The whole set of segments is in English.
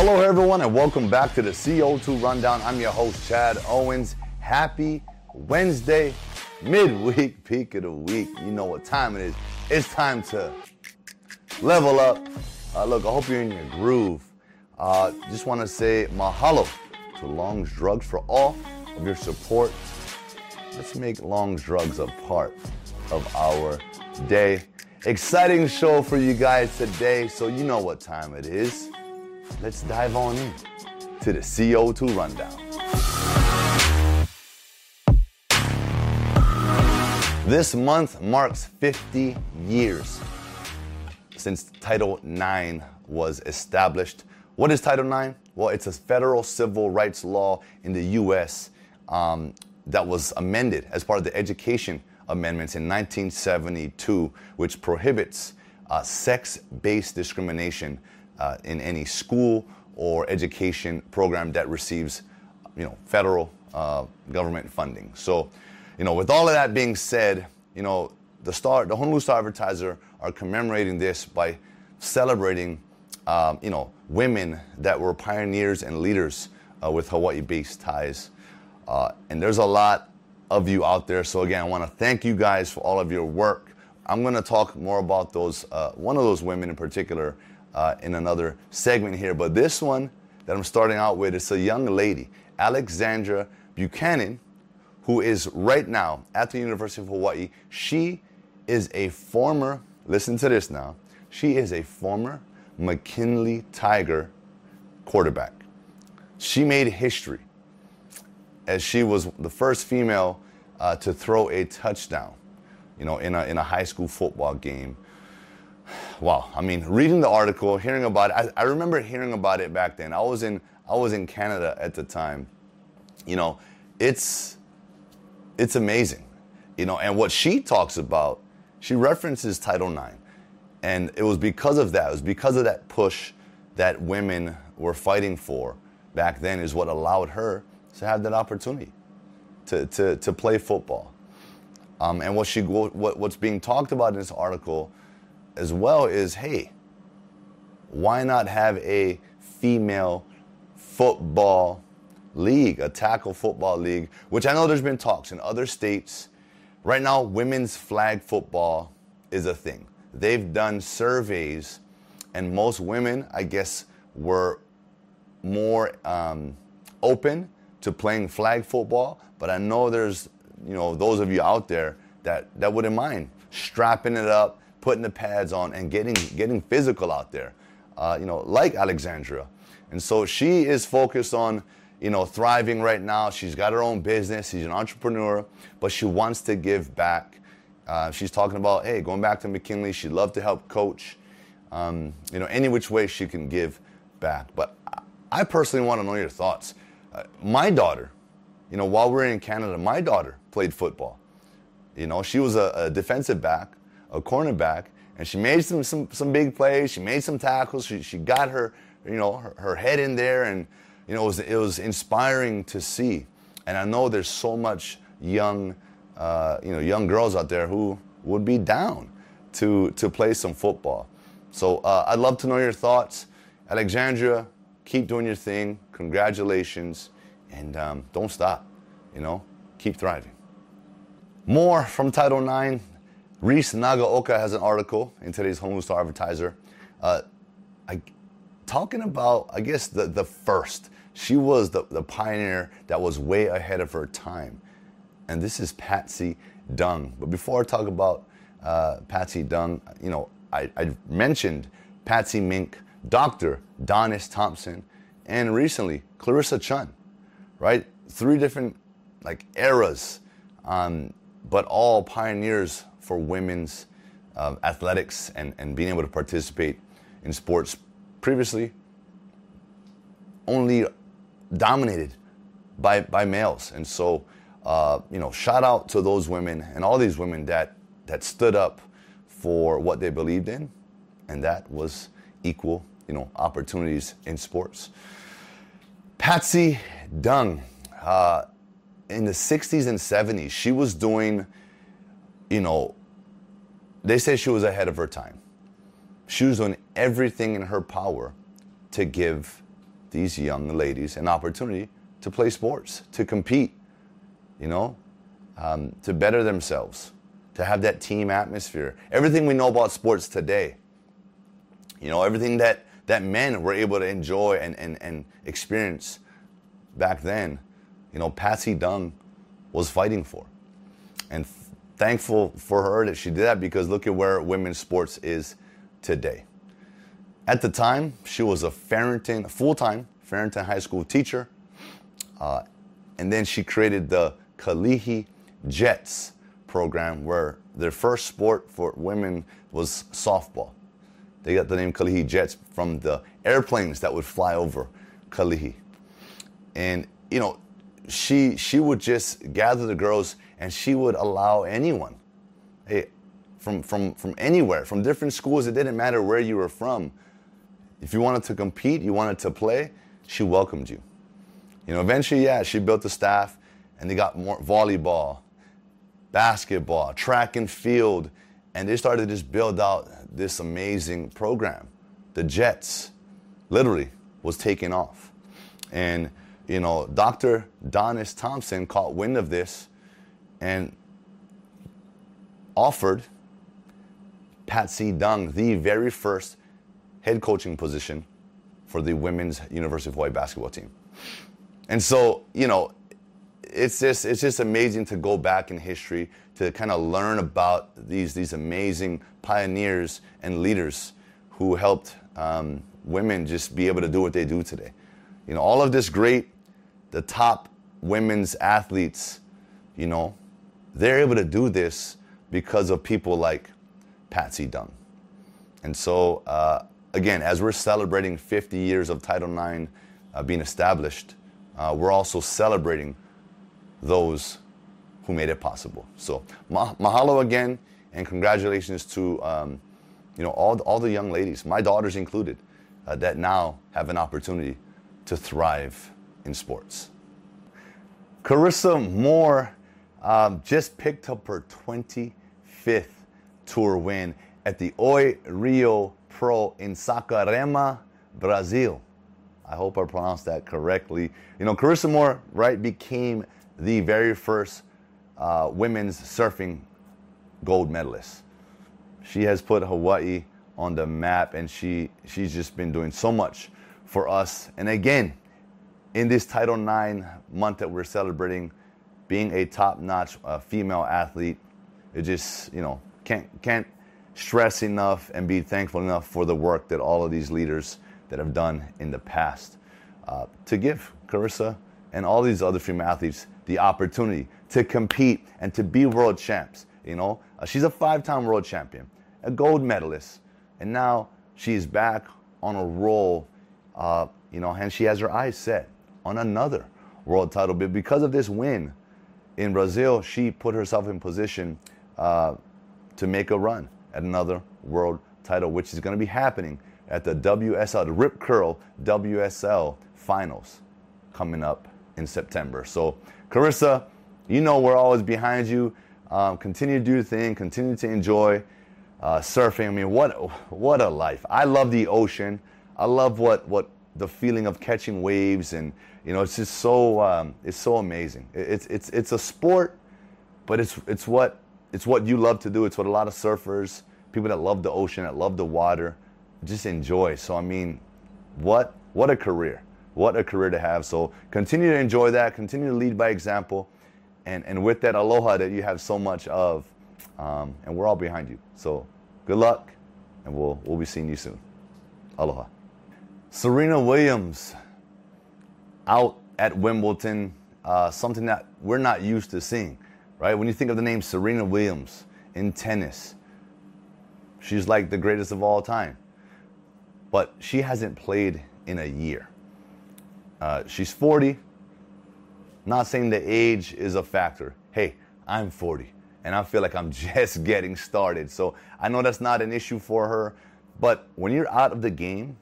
Hello, everyone, and welcome back to the CO2 Rundown. I'm your host, Chad Owens. Happy Wednesday, midweek peak of the week. You know what time it is. It's time to level up. Uh, look, I hope you're in your groove. Uh, just want to say mahalo to Long's Drugs for all of your support. Let's make Long's Drugs a part of our day. Exciting show for you guys today, so you know what time it is. Let's dive on in to the CO2 Rundown. This month marks 50 years since Title IX was established. What is Title IX? Well, it's a federal civil rights law in the US um, that was amended as part of the Education Amendments in 1972, which prohibits uh, sex based discrimination uh, in any school or education program that receives you know, federal uh, government funding. So, you know, with all of that being said, you know, the Star, the Honolulu Star Advertiser are commemorating this by celebrating, um, you know, women that were pioneers and leaders uh, with Hawaii-based ties. Uh, and there's a lot of you out there. So again, I want to thank you guys for all of your work. I'm going to talk more about those, uh, one of those women in particular, uh, in another segment here. But this one that I'm starting out with is a young lady, Alexandra Buchanan, who is right now at the University of Hawaii. She is a former, listen to this now, she is a former McKinley Tiger quarterback. She made history as she was the first female uh, to throw a touchdown, you know, in a, in a high school football game. Wow, I mean, reading the article, hearing about it, I, I remember hearing about it back then. I was in I was in Canada at the time. You know, it's it's amazing, you know. And what she talks about, she references Title IX, and it was because of that. It was because of that push that women were fighting for back then, is what allowed her to have that opportunity to, to, to play football. Um, and what she what, what's being talked about in this article as well is hey, why not have a female football league, a tackle football league, which I know there's been talks in other states. Right now, women's flag football is a thing. They've done surveys, and most women, I guess, were more um, open to playing flag football, but I know there's, you know, those of you out there that, that wouldn't mind strapping it up, putting the pads on, and getting, getting physical out there, uh, you know, like Alexandra. And so she is focused on, you know, thriving right now. She's got her own business. She's an entrepreneur, but she wants to give back. Uh, she's talking about, hey, going back to McKinley, she'd love to help coach. Um, you know, any which way she can give back. But I personally want to know your thoughts. Uh, my daughter, you know, while we we're in Canada, my daughter played football. You know, she was a, a defensive back, a cornerback, and she made some, some, some big plays. She made some tackles. She, she got her, you know, her, her head in there, and you know, it was, it was inspiring to see. And I know there's so much young, uh, you know, young girls out there who would be down to to play some football. So uh, I'd love to know your thoughts, Alexandria keep doing your thing. Congratulations. And um, don't stop. You know, keep thriving. More from Title IX. Reese Nagaoka has an article in today's Honolulu Star Advertiser uh, I, talking about, I guess, the, the first. She was the, the pioneer that was way ahead of her time. And this is Patsy Dung. But before I talk about uh, Patsy Dung, you know, I, I mentioned Patsy Mink Dr. Donnis Thompson, and recently Clarissa Chun, right? Three different like eras, um, but all pioneers for women's uh, athletics and, and being able to participate in sports previously only dominated by, by males. And so, uh, you know, shout out to those women and all these women that, that stood up for what they believed in, and that was equal you know, opportunities in sports. Patsy Dung, uh, in the 60s and 70s, she was doing, you know, they say she was ahead of her time. She was doing everything in her power to give these young ladies an opportunity to play sports, to compete, you know, um, to better themselves, to have that team atmosphere. Everything we know about sports today, you know, everything that, that men were able to enjoy and, and, and experience back then, you know, Patsy Dung was fighting for. And f- thankful for her that she did that because look at where women's sports is today. At the time, she was a Farrington, full-time Farrington High School teacher. Uh, and then she created the Kalihi Jets program where their first sport for women was softball. They got the name Kalihi Jets from the airplanes that would fly over Kalihi. And, you know, she, she would just gather the girls and she would allow anyone, hey, from, from, from anywhere, from different schools, it didn't matter where you were from. If you wanted to compete, you wanted to play, she welcomed you. You know, eventually, yeah, she built the staff and they got more volleyball, basketball, track and field, and they started to just build out this amazing program. The Jets literally was taking off. And, you know, Dr. Donnis Thompson caught wind of this and offered Patsy Dung the very first head coaching position for the women's University of Hawaii basketball team. And so, you know, it's just it's just amazing to go back in history to kind of learn about these these amazing pioneers and leaders who helped um, women just be able to do what they do today. You know, all of this great, the top women's athletes, you know, they're able to do this because of people like Patsy Dung. And so, uh, again, as we're celebrating 50 years of Title IX uh, being established, uh, we're also celebrating those who made it possible. So ma- mahalo again, and congratulations to um, you know all all the young ladies, my daughters included, uh, that now have an opportunity to thrive in sports. Carissa Moore um, just picked up her 25th tour win at the Oi Rio Pro in Saquarema, Brazil. I hope I pronounced that correctly. You know, Carissa Moore, right, became the very first uh, women's surfing gold medalist. She has put Hawaii on the map, and she she's just been doing so much for us. And again, in this Title IX month that we're celebrating, being a top-notch uh, female athlete, it just you know can't can't stress enough and be thankful enough for the work that all of these leaders that have done in the past uh, to give Carissa and all these other female athletes the opportunity to compete and to be world champs. You know, uh, she's a five-time world champion, a gold medalist, and now she's back on a roll. Uh, you know, and she has her eyes set on another world title bid because of this win in Brazil. She put herself in position uh, to make a run at another world title, which is going to be happening at the WSL, the Rip Curl WSL finals coming up in September. So Carissa, you know we're always behind you. Um, continue to do your thing. Continue to enjoy uh, surfing. I mean, what what a life! I love the ocean. I love what what the feeling of catching waves, and you know, it's just so um, it's so amazing. It's it's it's a sport, but it's it's what it's what you love to do. It's what a lot of surfers, people that love the ocean, that love the water, just enjoy. So I mean, what what a career! What a career to have. So continue to enjoy that, continue to lead by example, and, and with that aloha that you have so much of. Um, and we're all behind you. So good luck, and we'll, we'll be seeing you soon. Aloha. Serena Williams out at Wimbledon, uh, something that we're not used to seeing, right? When you think of the name Serena Williams in tennis, she's like the greatest of all time. But she hasn't played in a year. Uh, she's 40. Not saying the age is a factor. Hey, I'm 40 and I feel like I'm just getting started. So I know that's not an issue for her. But when you're out of the game,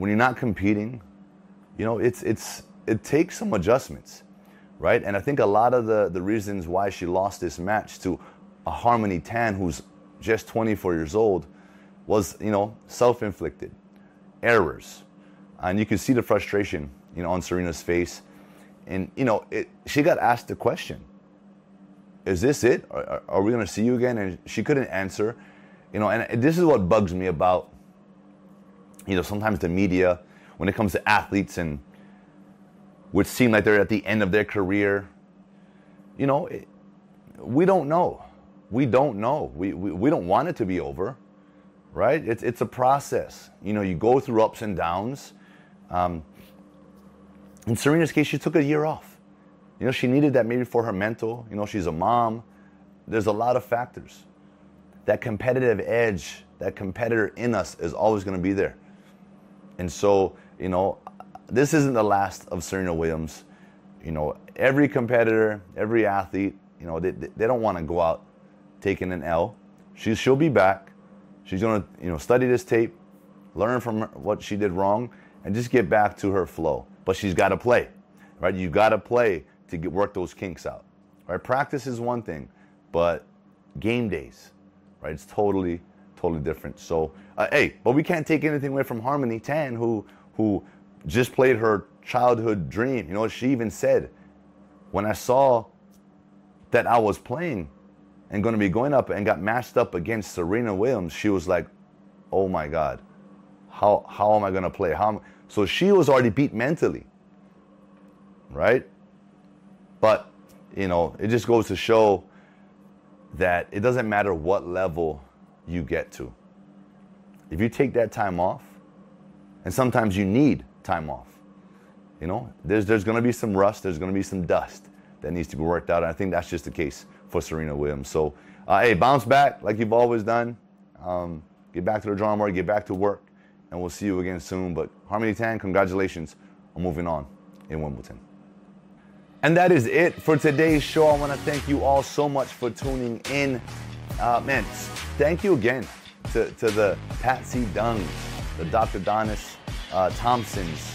when you're not competing, you know, it's, it's, it takes some adjustments, right? And I think a lot of the, the reasons why she lost this match to a Harmony Tan, who's just 24 years old, was, you know, self inflicted errors, and you can see the frustration, you know, on Serena's face. And you know, it, she got asked the question: "Is this it? Are, are we going to see you again?" And she couldn't answer. You know, and this is what bugs me about, you know, sometimes the media when it comes to athletes and would seem like they're at the end of their career. You know, it, we don't know. We don't know. We, we, we don't want it to be over, right? It's, it's a process. You know, you go through ups and downs. Um, in Serena's case, she took a year off. You know, she needed that maybe for her mental. You know, she's a mom. There's a lot of factors. That competitive edge, that competitor in us is always going to be there. And so, you know, this isn't the last of Serena Williams. You know, every competitor, every athlete, you know, they, they don't want to go out taking an L. She, she'll be back. She's going to, you know, study this tape, learn from what she did wrong, and just get back to her flow. But she's got to play, right? You got to play to get, work those kinks out, right? Practice is one thing, but game days, right? It's totally, totally different. So, uh, hey, but we can't take anything away from Harmony Tan, who, who just played her childhood dream. You know, she even said, when I saw that I was playing and going to be going up and got matched up against Serena Williams, she was like, "Oh my God, how how am I going to play?" How so she was already beat mentally, right? But you know, it just goes to show that it doesn't matter what level you get to. If you take that time off, and sometimes you need time off. You know, there's there's going to be some rust, there's going to be some dust that needs to be worked out. And I think that's just the case for Serena Williams. So, uh, hey, bounce back like you've always done. Um, get back to the drawing board, get back to work, and we'll see you again soon. But Harmony Tan, congratulations on moving on in Wimbledon. And that is it for today's show. I want to thank you all so much for tuning in. Uh, man, thank you again to, to the Patsy Dungs, the Dr. Donnis uh, Thompsons,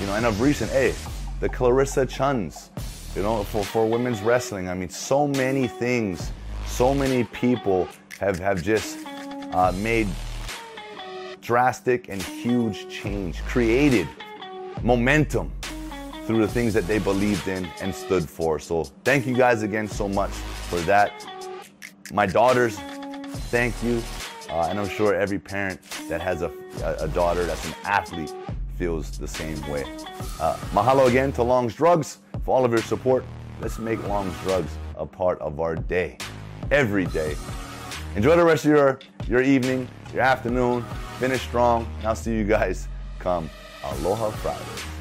you know, and of recent, hey, the Clarissa Chuns, you know, for, for women's wrestling. I mean, so many things, so many people have, have just uh, made drastic and huge change, created momentum through the things that they believed in and stood for. So thank you guys again so much for that. My daughters, thank you. Uh, and I'm sure every parent that has a, a daughter that's an athlete feels the same way. Uh, mahalo again to Long's Drugs for all of your support. Let's make Long's Drugs a part of our day, every day. Enjoy the rest of your, your evening, your afternoon. Finish strong. And I'll see you guys come Aloha Friday.